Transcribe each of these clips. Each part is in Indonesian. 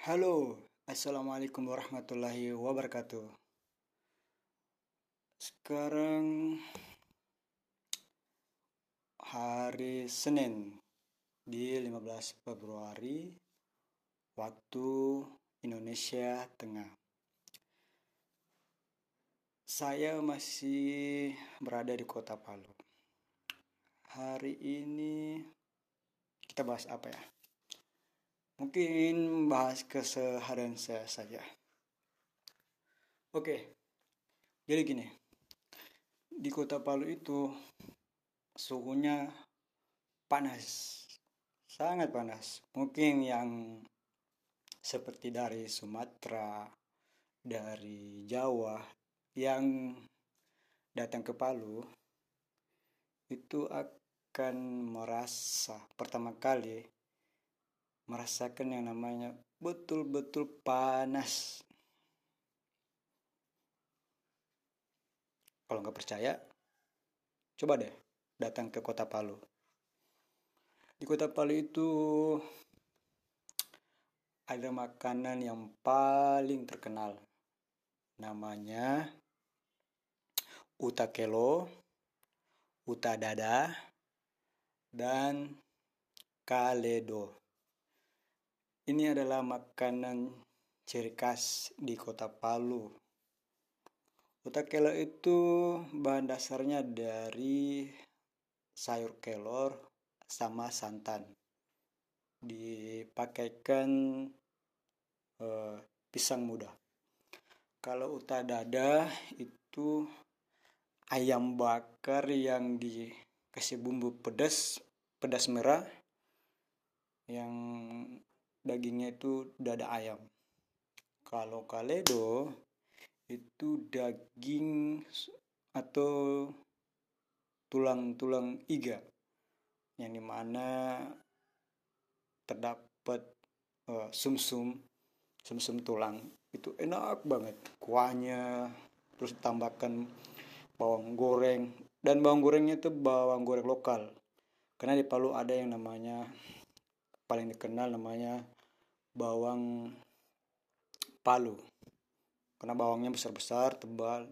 Halo, Assalamualaikum warahmatullahi wabarakatuh. Sekarang hari Senin di 15 Februari waktu Indonesia Tengah. Saya masih berada di kota Palu. Hari ini kita bahas apa ya? Mungkin bahas keseharian saya saja. Oke, jadi gini. Di kota Palu itu suhunya panas. Sangat panas. Mungkin yang seperti dari Sumatera, dari Jawa, yang datang ke Palu itu akan merasa pertama kali merasakan yang namanya betul-betul panas. Kalau nggak percaya, coba deh datang ke kota Palu. Di kota Palu itu ada makanan yang paling terkenal. Namanya utakelo, utadada, dan kaledo. Ini adalah makanan ciri khas di kota Palu. Utakelo itu bahan dasarnya dari sayur kelor sama santan. Dipakaikan eh, pisang muda. Kalau utadada itu ayam bakar yang dikasih bumbu pedas, pedas merah yang dagingnya itu dada ayam. Kalau kaledo itu daging atau tulang-tulang iga. Yang di mana terdapat uh, sumsum sumsum tulang. Itu enak banget. Kuahnya terus tambahkan bawang goreng. Dan bawang gorengnya itu bawang goreng lokal. Karena di Palu ada yang namanya paling dikenal namanya bawang palu. Karena bawangnya besar-besar tebal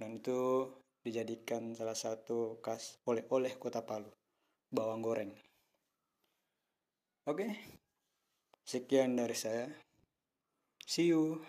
dan itu dijadikan salah satu khas oleh-oleh kota Palu bawang goreng. Oke sekian dari saya. See you